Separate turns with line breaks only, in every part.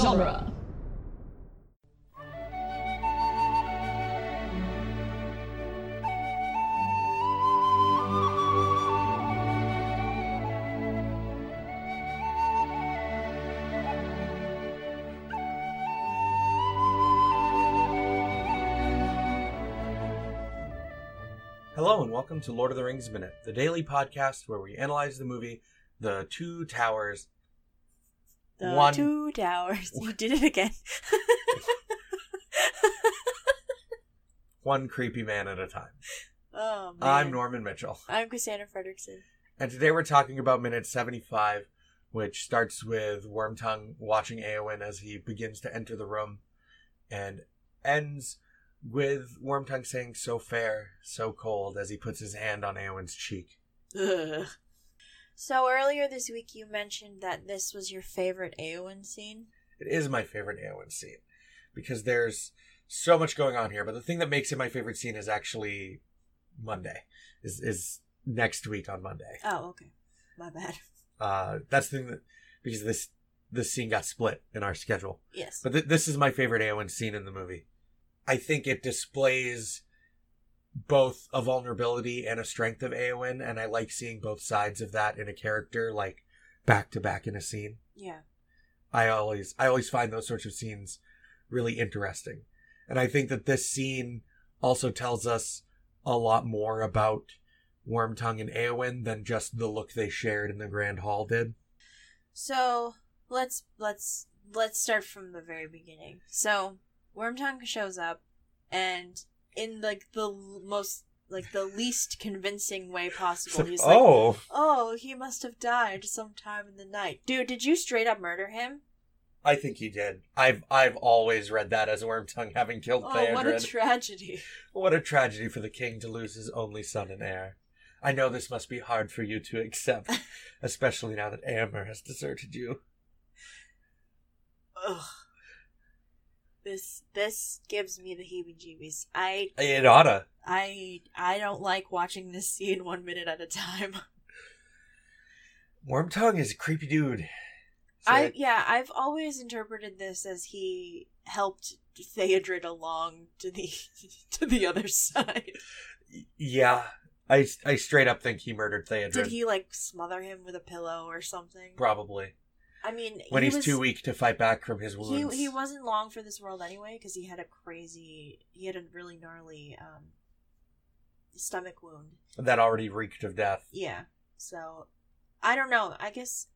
genre.
Hello and welcome to Lord of the Rings Minute, the daily podcast where we analyze the movie The Two Towers.
The
One-
two towers. You did it again.
One creepy man at a time.
oh man.
I'm Norman Mitchell,
I'm Cassandra Fredrickson.
and today we're talking about minute 75, which starts with Wormtongue watching Eowyn as he begins to enter the room, and ends with Wormtongue saying, So fair, so cold, as he puts his hand on Eowyn's cheek.
Ugh. So earlier this week you mentioned that this was your favorite Eowyn scene.
It is my favorite Eowyn scene because there's so much going on here. But the thing that makes it my favorite scene is actually Monday. Is is next week on Monday.
Oh, okay. My bad.
Uh, that's the thing that because this this scene got split in our schedule.
Yes.
But th- this is my favorite Eowyn scene in the movie. I think it displays both a vulnerability and a strength of Eowyn, and I like seeing both sides of that in a character, like back to back in a scene.
yeah.
I always I always find those sorts of scenes really interesting. And I think that this scene also tells us a lot more about Wormtongue and Eowyn than just the look they shared in the Grand Hall did.
So let's let's let's start from the very beginning. So Wormtongue shows up, and in like the most like the least convincing way possible, he's like,
oh,
"Oh, he must have died sometime in the night." Dude, did you straight up murder him?
I think he did. I've I've always read that as Wormtongue having killed
Oh, what a tragedy!
what a tragedy for the king to lose his only son and heir. I know this must be hard for you to accept, especially now that Eomer has deserted you.
Ugh. This this gives me the heebie-jeebies. I
It oughta.
I I don't like watching this scene one minute at a time.
Worm tongue is a creepy dude. So
I yeah, I've always interpreted this as he helped Theodred along to the to the other side.
yeah, I, I straight up think he murdered Theodred.
Did he like smother him with a pillow or something?
Probably
I mean,
when
he
he's
was,
too weak to fight back from his
He
wounds.
he wasn't long for this world anyway because he had a crazy he had a really gnarly um stomach wound.
that already reeked of death.
Yeah. So I don't know. I guess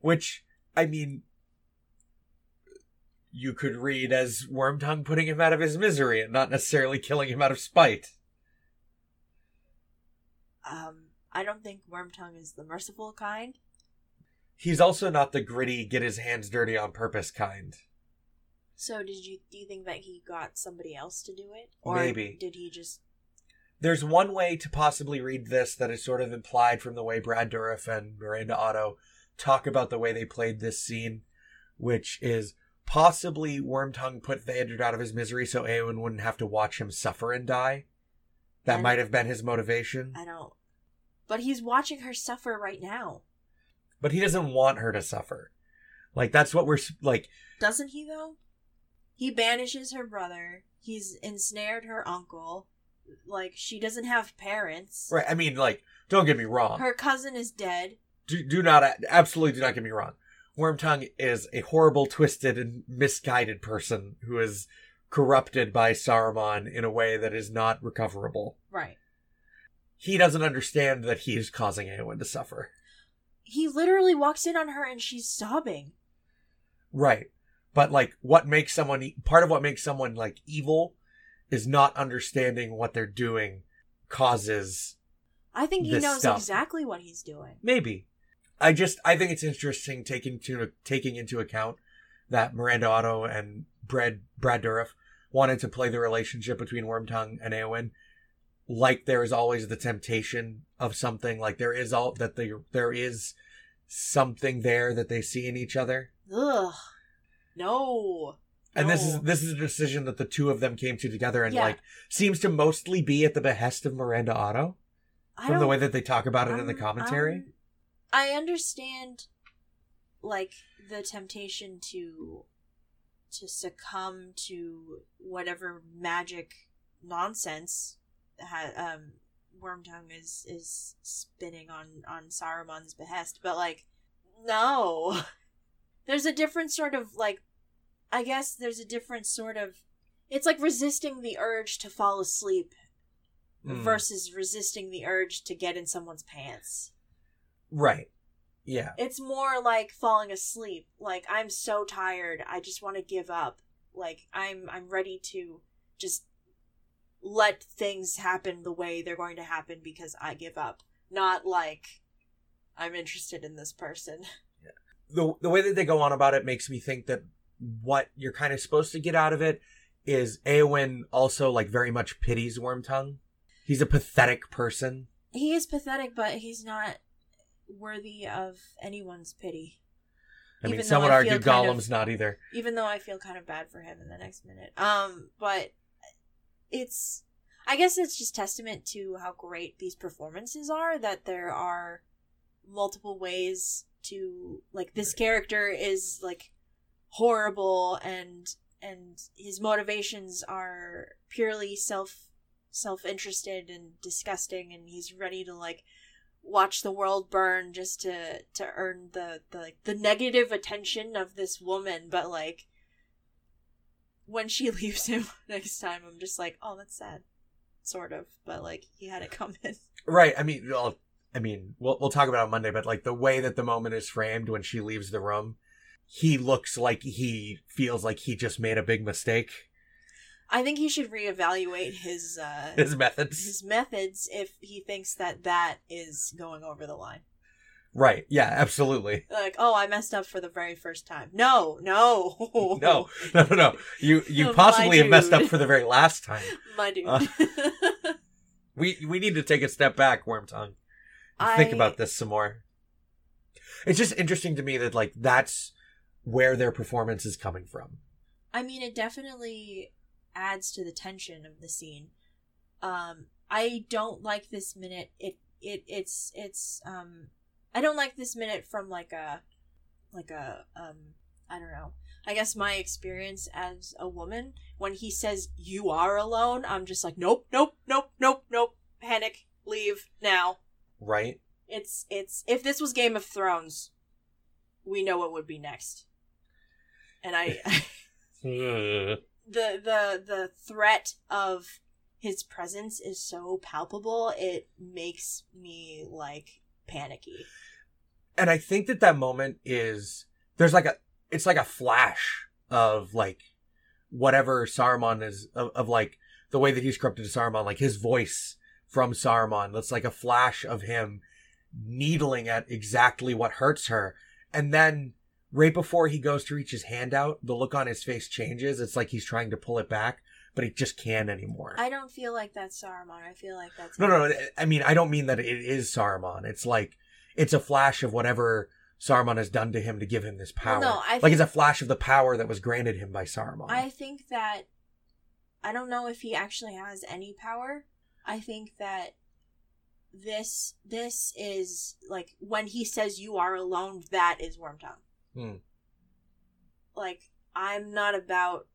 Which I mean, you could read as Wormtongue putting him out of his misery and not necessarily killing him out of spite.
um I don't think Wormtongue is the merciful kind.
He's also not the gritty, get his hands dirty on purpose kind.
So did you do you think that he got somebody else to do it, or
Maybe.
did he just?
There's one way to possibly read this that is sort of implied from the way Brad Dourif and Miranda Otto talk about the way they played this scene, which is possibly Wormtongue put Theodred out of his misery so Eowyn wouldn't have to watch him suffer and die. That might have been his motivation.
I don't. But he's watching her suffer right now,
But he doesn't want her to suffer. Like, that's what we're, like,
doesn't he? Though he banishes her brother. He's ensnared her uncle. Like she doesn't have parents.
right, I mean, like, don't get me wrong.
Her cousin is dead.
do, do not absolutely do not get me wrong wormtongue is a horrible twisted and misguided person who is corrupted by saruman in a way that is not recoverable
Right.
he doesn't understand that he is causing anyone to suffer
He literally walks in on her and she's sobbing.
right but like what makes someone part of what makes someone like evil is not understanding what they're doing causes
I think he knows
stuff.
exactly what he's doing.
Maybe. I just I think it's interesting taking to taking into account that Miranda Otto and Brad Brad Dourif wanted to play the relationship between Wormtongue and Eowyn like there is always the temptation of something like there is all that there there is something there that they see in each other
Ugh. No.
and this is this is a decision that the two of them came to together and
Yeah.
like seems to mostly be at the behest of Miranda Otto
I
from the way that they talk about it in the commentary
um, I understand, like the temptation to to succumb to whatever magic nonsense ha- um Wormtongue is is spinning on on Saruman's behest, but like no. There's a different sort of like I guess there's a different sort of it's like resisting the urge to fall asleep
Mm.
versus resisting the urge to get in someone's pants.
Right. Yeah.
It's more like falling asleep. Like I'm so tired, I just want to give up. Like I'm I'm ready to just let things happen the way they're going to happen because I give up. Not like I'm interested in this person. Yeah.
the the way that they go on about it makes me think that what you're kind of supposed to get out of it is Eowyn also like very much pities Wormtongue. He's a pathetic person.
He is pathetic, but he's not worthy of anyone's pity.
I mean,
Even
some would
I
argue Gollum's
of-
not either.
even though I feel kind of bad for him in the next minute. Um, but it's I guess it's just testament to how great these performances are that there are multiple ways to like this character is like horrible and and his motivations are purely self self-interested and disgusting and he's ready to like watch the world burn just to to earn the the like, the negative attention of this woman but like when she leaves him next time i'm just like oh that's sad sort of but like he had it coming
Right. I mean, well, I mean, we'll we'll talk about it on Monday, but like the way that the moment is framed when she leaves the room, he looks like he feels like he just made a big mistake.
i think he should reevaluate his uh
His methods.
his methods if he thinks that that is going over the line
Right. Yeah. Absolutely.
like oh i messed up for the very first time no no
No. No. No. No. You you possibly have messed up for the very last time.
my dude
Uh, We we need to take a step back, Wormtongue. and Think about this some more. It's just interesting to me that like that's where their performance is coming from.
I mean, it definitely adds to the tension of the scene. Um, I don't like this minute. It it it's it's um, I don't like this minute from like a like a um, I don't know. I guess my experience as a woman when he says you are alone, I'm just like nope, nope, nope, nope, nope. Panic, leave now.
Right?
It's it's if this was Game of Thrones, we know what would be next. And I the the the threat of his presence is so palpable it makes me like panicky
and I think that that moment is there's like a it's like a flash of like whatever Saruman is of, of like the way that he's corrupted to Saruman, like his voice from Saruman. That's like a flash of him needling at exactly what hurts her, and then right before he goes to reach his hand out, the look on his face changes. It's like he's trying to pull it back, but he just can't anymore.
i don't feel like that's saruman i feel like that's
No, no, no. I mean, I don't mean that it is Saruman. It's like it's a flash of whatever Saruman has done to him to give him this power.
Well, no, I
like
think-
it's a flash of the power that was granted him by Saruman.
i think that i don't know if he actually has any power i think that this this is like when he says you are alone that is wormtongue
Hmm.
like i'm not about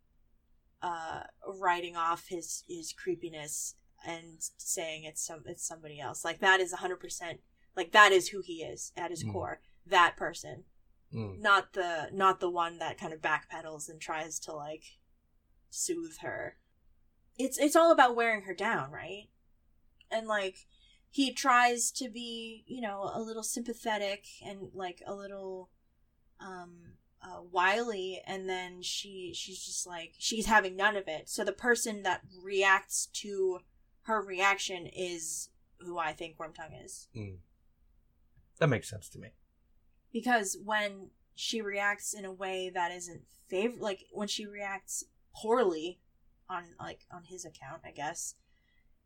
uh writing off his his creepiness and saying it's some it's somebody else like that is 100% like that is who he is at his
Mm.
core that person
Mm.
not the not the one that kind of backpedals and tries to like soothe her it's it's all about wearing her down right and like he tries to be you know a little sympathetic and like a little um uh, wily and then she she's just like she's having none of it. So the person that reacts to her reaction is who i think wormtongue is.
That makes sense to me.
because when she reacts in a way that isn't favor like when she reacts poorly on like on his account i guess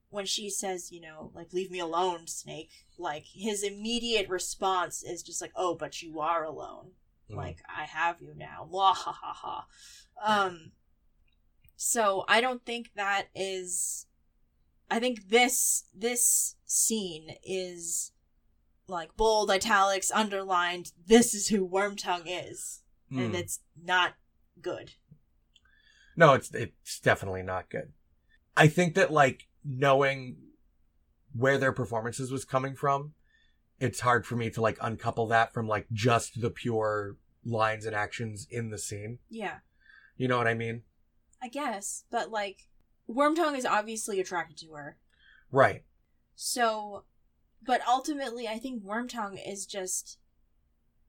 when she says you know like leave me alone snake like his immediate response is just like oh but you are alone
Mm.
like i have you now ha, ha, ha. um so i don't think that is i think this this scene is like bold italics underlined this is who wormtongue is and
Mm.
it's not good
No, it's it's definitely not good. I think that like knowing where their performances was coming from, it's hard for me to like uncouple that from like just the pure lines and actions in the scene.
Yeah,
You know what I mean?
I guess, but like, Wormtongue is obviously attracted to her.
Right.
So, but ultimately, I think Wormtongue is just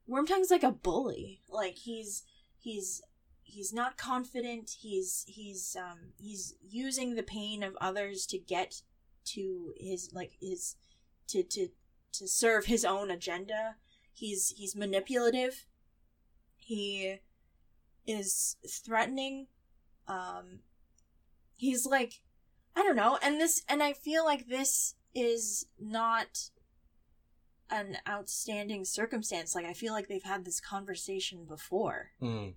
Wormtongue's like a bully. Like he's he's he's not confident. He's he's um he's using the pain of others to get to his like his to to to serve his own agenda. He's he's manipulative. He is threatening. Um he's like I don't know, and this and I feel like this is not an outstanding circumstance. Like I feel like they've had this conversation before.
Mm,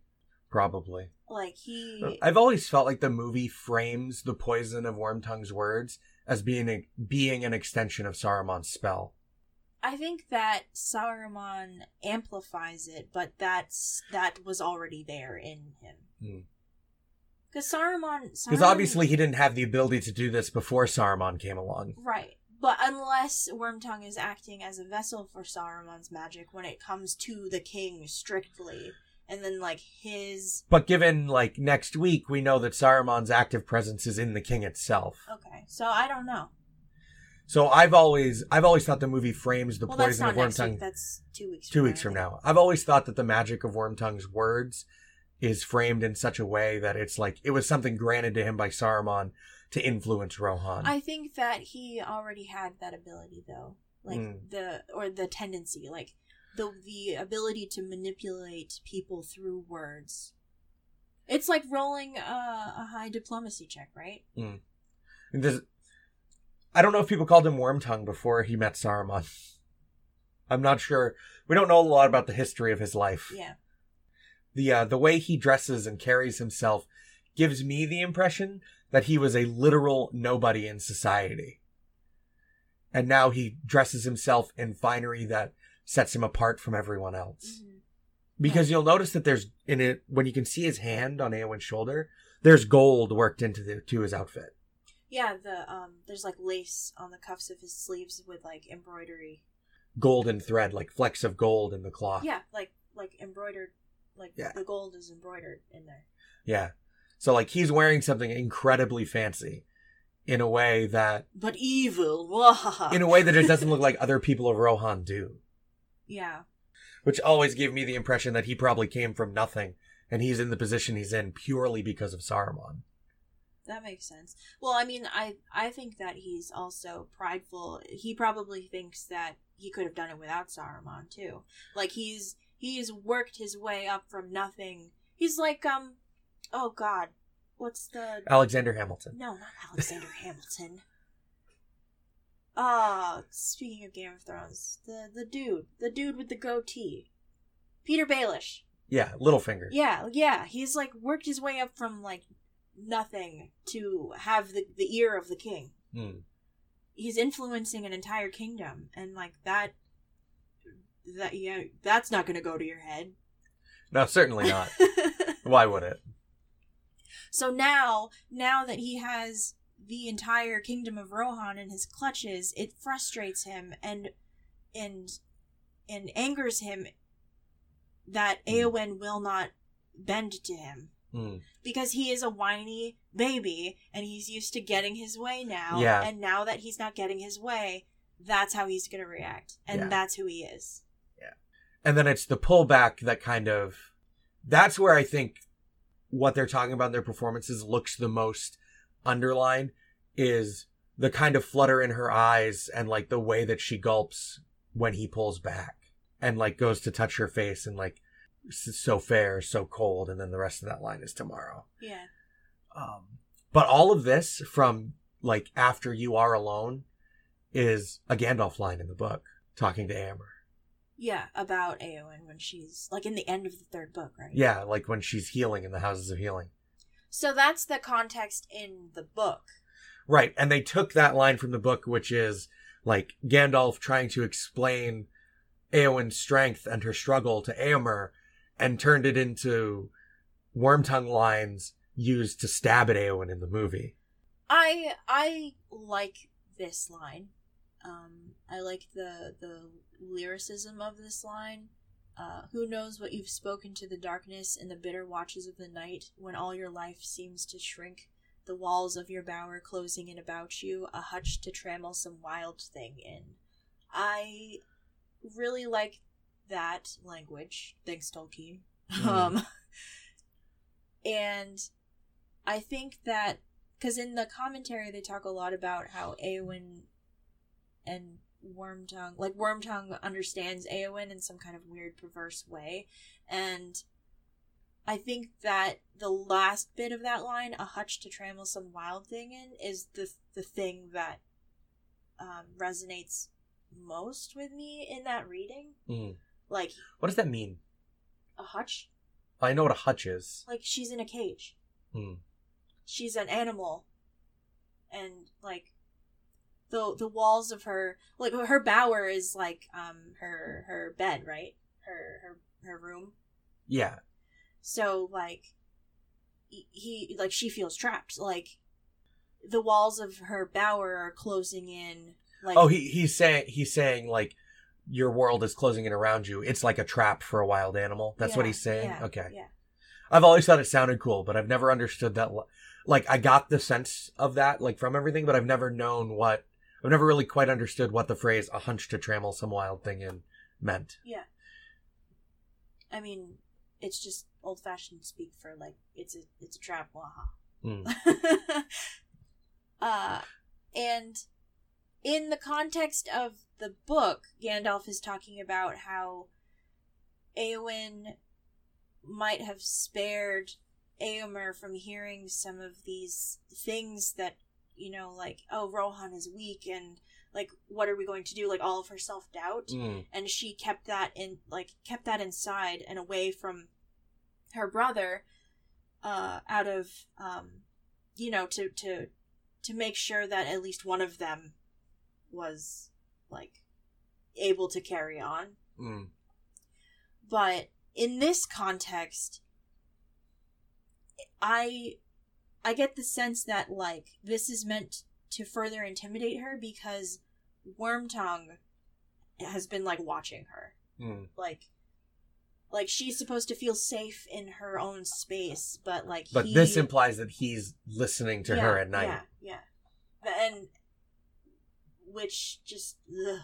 probably.
Like he
I've always felt like the movie frames the poison of Wormtongue's words as being a, being an extension of Saruman's spell.
I think that Saruman amplifies it, but that's that was already there in him.
Hmm.
Because Saruman,
Because obviously he didn't have the ability to do this before Saruman came along.
right. But unless Wormtongue is acting as a vessel for Saruman's magic when it comes to the king strictly, and then like his
But given like next week, we know that Saruman's active presence is in the king itself.
okay, so I don't know.
So I've always I've always thought the movie frames the
well,
poison of
next
Wormtongue
week. That's two weeks.
two weeks from now. I've always thought that the magic of Wormtongue's words is framed in such a way that it's like it was something granted to him by Saruman to influence Rohan.
I think that he already had that ability though. Like
Mm.
the or the tendency, like the the ability to manipulate people through words. It's like rolling a, a high diplomacy check, right?
There's- I don't know if people called him Wormtongue before he met Saruman. I'm not sure. We don't know a lot about the history of his life.
Yeah.
The uh, the way he dresses and carries himself gives me the impression that he was a literal nobody in society. And now he dresses himself in finery that sets him apart from everyone else.
Mhm.
Because you'll notice that there's in it when you can see his hand on Eowyn's shoulder, there's gold worked into the to his outfit.
Yeah, the um there's like lace on the cuffs of his sleeves with like embroidery.
Golden thread, like flecks of gold in the cloth.
Yeah, like like embroidered like
Yeah.
the gold is embroidered in there.
Yeah. So like he's wearing something incredibly fancy in a way that
But evil.
In a way that it doesn't look like other people of Rohan do.
Yeah.
Which always gave me the impression that he probably came from nothing and he's in the position he's in purely because of Saruman.
That makes sense. Well, I mean, I I think that he's also prideful. He probably thinks that he could have done it without Saruman too. Like he's he's worked his way up from nothing. He's like um, oh God, what's the
Alexander Hamilton.
no, not Alexander Hamilton. Ah, speaking of Game of Thrones, the the dude, the dude with the goatee, Petyr Baelish.
Yeah, Littlefinger.
Yeah, yeah. He's like worked his way up from like nothing to have the the ear of the king.
Hmm.
He's influencing an entire kingdom, and like that. That yeah, that's not gonna go to your head.
No, certainly not. Why would it?
so now, now that he has the entire kingdom of Rohan in his clutches, it frustrates him and and and angers him that
Hmm.
Eowyn will not bend to him.
Hmm.
because he is a whiny baby and he's used to getting his way now.
Yeah.
And now that he's not getting his way, that's how he's going to react. And
Yeah.
that's who he is. Yeah.
And then it's the pullback that kind of that's where I think what they're talking about in their performances looks the most underlined is the kind of flutter in her eyes and like the way that she gulps when he pulls back and like goes to touch her face and like "S- so fair, so cold, and then the rest of that line is tomorrow.
Yeah.
Um, but all of this from like after you are alone is a Gandalf line in the book talking to Eomer.
Yeah, about Eowyn when she's like in the end of the third book, right?
Yeah, like when she's healing in the houses of healing.
So that's the context in the book.
Right, and they took that line from the book, which is like Gandalf trying to explain Eowyn's strength and her struggle to Éomer, and turned it into worm tongue lines used to stab at Eowyn in the movie.
I I like this line. Um, I like the the lyricism of this line. Uh, who knows what you've spoken to the darkness in the bitter watches of the night, when all your life seems to shrink, the walls of your bower closing in about you, a hutch to trammel some wild thing in. I really like that language. Thanks, Tolkien.
Mm.
Um, and I think that because in the commentary they talk a lot about how Eowyn and Wormtongue, like Wormtongue, understands Eowyn in some kind of weird, perverse way, and I think that the last bit of that line, "a hutch to trammel some wild thing in," is the the thing that um, resonates most with me in that reading.
Mm.
Like
What does that mean?
a hutch,
I know what a hutch is.
like she's in a cage.
Hmm.
she's an animal and like the the walls of her like her bower is like um her her bed right her her her room
Yeah.
so like he, he like she feels trapped like the walls of her bower are closing in like
oh, he he's saying he's saying like your world is closing in around you. It's like a trap for a wild animal. That's what he's saying.
yeah,
okay.
yeah
I've always thought it sounded cool, but I've never understood that. Like, I got the sense of that, like from everything, but I've never known what. I've never really quite understood what the phrase "a hunch to trammel some wild thing in" meant.
yeah i mean it's just old fashioned speak for like it's a it's a trap waha
Hmm.
uh, and in the context of the book, Gandalf is talking about how Eowyn might have spared Eomer from hearing some of these things that, you know, like, oh, Rohan is weak and, like, what are we going to do? Like, all of her self doubt
Mm.
and she kept that in like kept that inside and away from her brother uh out of um you know to to to make sure that at least one of them was like able to carry on
Mm.
but in this context i i get the sense that like this is meant to further intimidate her because wormtongue has been like watching her
Mm.
like like she's supposed to feel safe in her own space but like
But
he-
this implies that he's listening to her at night.
yeah yeah and which just ugh.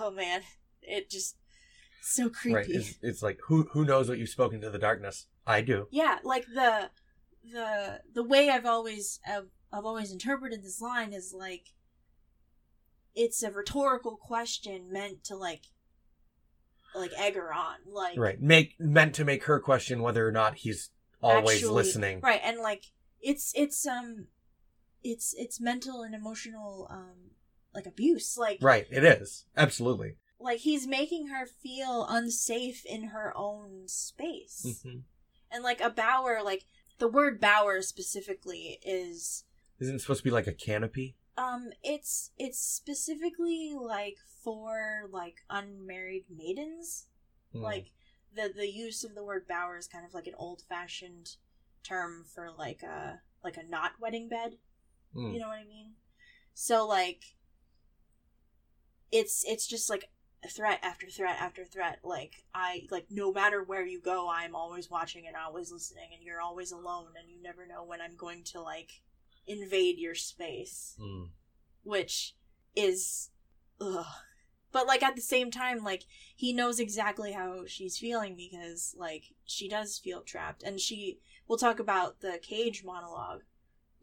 oh man it just so creepy
Right. It's, it's like who who knows what you've spoken to the darkness? I do.
yeah like the the the way i've always I've, I've always interpreted this line is like it's a rhetorical question meant to like like egg her on like
Right. Make meant to make her question whether or not he's always
actually-
listening.
right and like it's it's um it's it's mental and emotional um like abuse like
Right. It is absolutely.
like he's making her feel unsafe in her own space
Mhm.
and like a bower like the word bower specifically is
Isn't it supposed to be like a canopy?
um it's it's specifically like for like unmarried maidens
Mm.
like the the use of the word bower is kind of like an old fashioned term for like a like a not wedding bed
Mm.
you know what i mean so like it's it's just like threat after threat after threat like i like no matter where you go i'm always watching and always listening and you're always alone and you never know when i'm going to like invade your space
Mm.
which is ugh. but like at the same time like he knows exactly how she's feeling because like she does feel trapped and she we'll talk about the cage monologue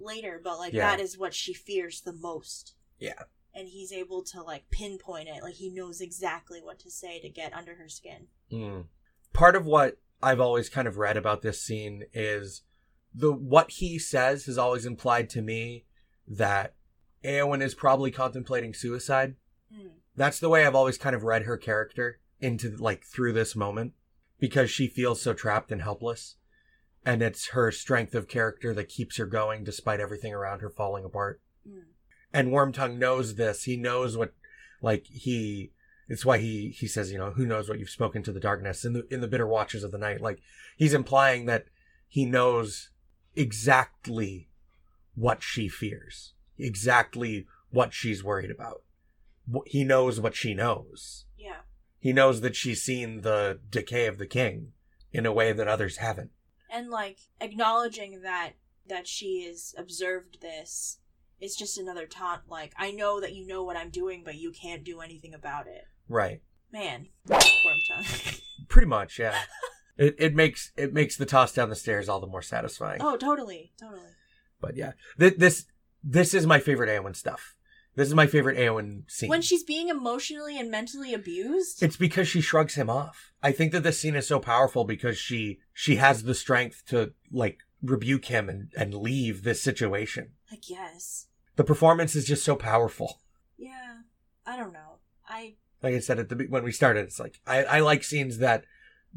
later but like
Yeah.
that is what she fears the most
Yeah.
and he's able to like pinpoint it like he knows exactly what to say to get under her skin
Mm. Part of what I've always kind of read about this scene is the what he says has always implied to me that Eowyn is probably contemplating suicide.
mm.
That's the way I've always kind of read her character into like through this moment because she feels so trapped and helpless. And it's her strength of character that keeps her going despite everything around her falling apart.
Mm.
And Wormtongue knows this. He knows what, like he. It's why he he says, you know, who knows what you've spoken to the darkness in the in the bitter watches of the night. Like he's implying that he knows exactly what she fears, exactly what she's worried about. He knows what she knows.
Yeah.
He knows that she's seen the decay of the king in a way that others haven't.
And like acknowledging that that she has observed this it's just another taunt like I know that you know what I'm doing but you can't do anything about it.
Right.
Man, worm tongue.
Pretty much, yeah. it it makes it makes the toss down the stairs all the more satisfying.
oh, totally. Totally.
But yeah, Th- this this is my favorite Eowyn stuff. This is my favorite Eowyn scene.
When she's being emotionally and mentally abused?
It's because she shrugs him off. I think that this scene is so powerful because she she has the strength to like rebuke him and, and leave this situation.
I guess.
The performance is just so powerful.
Yeah. I don't know. I
Like I said at the when we started, it's like I, I like scenes that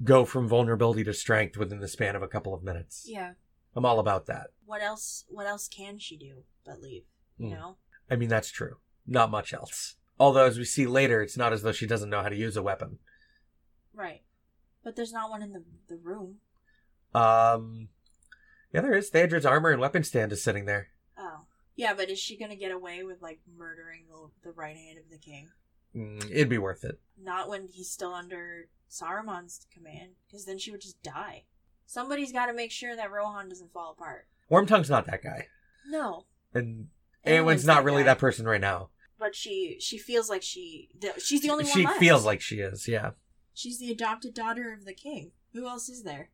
go from vulnerability to strength within the span of a couple of minutes.
yeah.
I'm all about that.
What else what else can she do but leave? You
Mm.
know?
I mean that's true. Not much else. Although as we see later, it's not as though she doesn't know how to use a weapon.
Right. But there's not one in the the room.
Um, yeah, there is. Theodred's armor and weapon stand is sitting there.
Oh. Yeah, but is she gonna get away with like murdering the the right hand of the king?
Mm, it'd be worth it.
Not when he's still under Saruman's command, because then she would just die. Somebody's got to make sure that Rohan doesn't fall apart.
Wormtongue's not that guy,
No,
and
Eowyn's
not really
guy.
that person right now.
but she she feels like she she's the only one
she
left.
feels like she is. Yeah,
she's the adopted daughter of the king. Who else is there?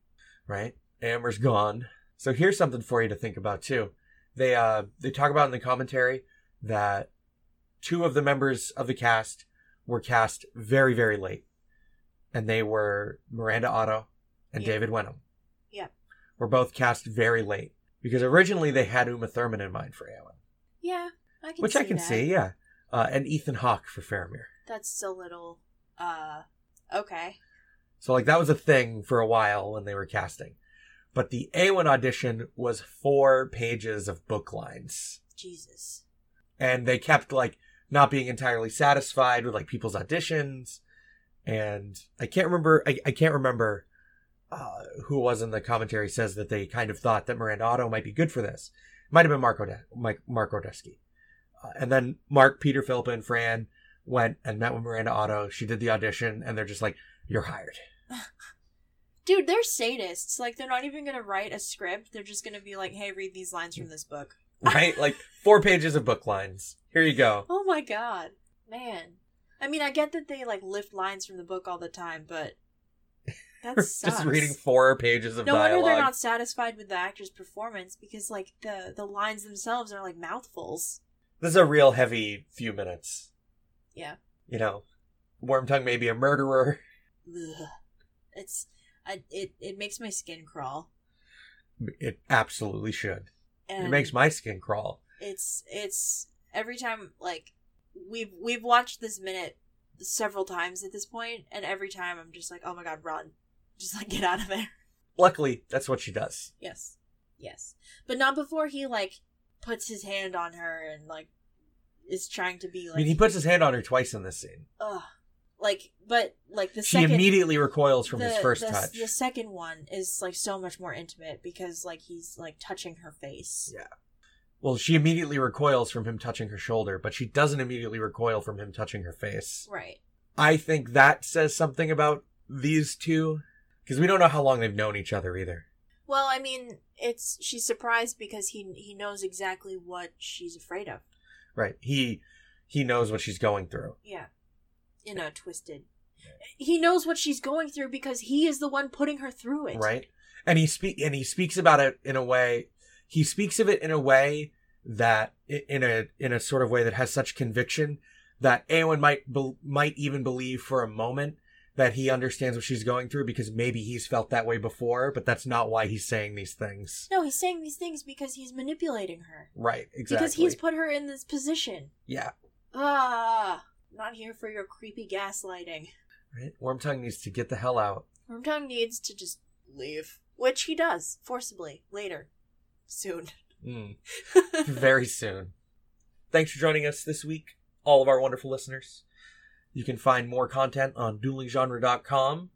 right. Eomer's gone. So here's something for you to think about too. They uh they talk about in the commentary that two of the members of the cast were cast very very late, and they were Miranda Otto and
Yeah.
David Wenham.
Yeah.
Were both cast very late because originally they had Uma Thurman in mind for Eowyn,
Yeah, I can
which
see
I can
that.
see. Yeah, uh, and Ethan Hawke for Faramir.
That's a little uh okay.
So like that was a thing for a while when they were casting. But the Eowyn audition was four pages of book lines.
Jesus.
And they kept like not being entirely satisfied with like people's auditions. And I can't remember I, I can't remember uh, who was in the commentary says that they kind of thought that Miranda Otto might be good for this. Might have been Mark, Ode- Mike, Mark Ordesky. Uh, and then Mark, Peter, Philippa, and Fran went and met with Miranda Otto. She did the audition and they're just like, you're hired.
Dude, they're sadists. Like they're not even gonna write a script. They're just gonna be like, "Hey, read these lines from this book."
right? like four pages of book lines. Here you go.
Oh my god, man. I mean, I get that they like lift lines from the book all the time, but that sucks.
Just reading four pages of
No
dialogue.
wonder they're not satisfied with the actor's performance because like the the lines themselves are like mouthfuls.
This is a real heavy few minutes.
Yeah.
You know, Wormtongue may be a murderer.
Ugh. It's I, it it makes my skin crawl.
It absolutely should.
And
It makes my skin crawl.
it's it's every time like we've we've watched this minute several times at this point and every time i'm just like oh my god run just like get out of there
Luckily, that's what she does.
yes yes but not before he like puts his hand on her and like is trying to be like
I mean, he puts his hand on her twice in this scene.
ugh. like but like the
She
second
immediately recoils from his first
the,
touch.
the second one is like so much more intimate because like he's like touching her face
Yeah. Well, she immediately recoils from him touching her shoulder, but she doesn't immediately recoil from him touching her face.
right
I think that says something about these two because we don't know how long they've known each other either.
Well, I mean, it's she's surprised because he he knows exactly what she's afraid of.
Right. He he knows what she's going through.
Yeah. In a twisted. He knows what she's going through because he is the one putting her through it.
Right. And he speak and he speaks about it in a way he speaks of it in a way that in a in a sort of way that has such conviction that Eowyn might be, might even believe for a moment that he understands what she's going through because maybe he's felt that way before, but that's not why he's saying these things.
No, he's saying these things because he's manipulating her.
Right, exactly.
Because he's put her in this position.
yeah,
Ah, not here for your creepy gaslighting.
right. Wormtongue needs to get the hell out.
Wormtongue needs to just leave, which he does forcibly later, soon.
Mm. very soon. Thanks for joining us this week, all of our wonderful listeners. You can find more content on duelinggenre.com.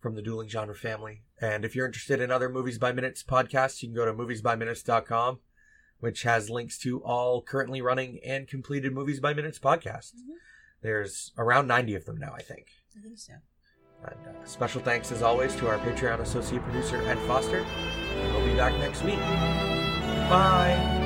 from the Dueling Genre family. And if you're interested in other Movies by Minutes podcasts, you can go to moviesbyminutes.com, which has links to all currently running and completed Movies by Minutes podcasts.
Mhm.
There's around 90 of them now, I think.
I think so.
And uh, special thanks, as always, to our Patreon associate producer, Ed Foster. We'll be back next week. Bye.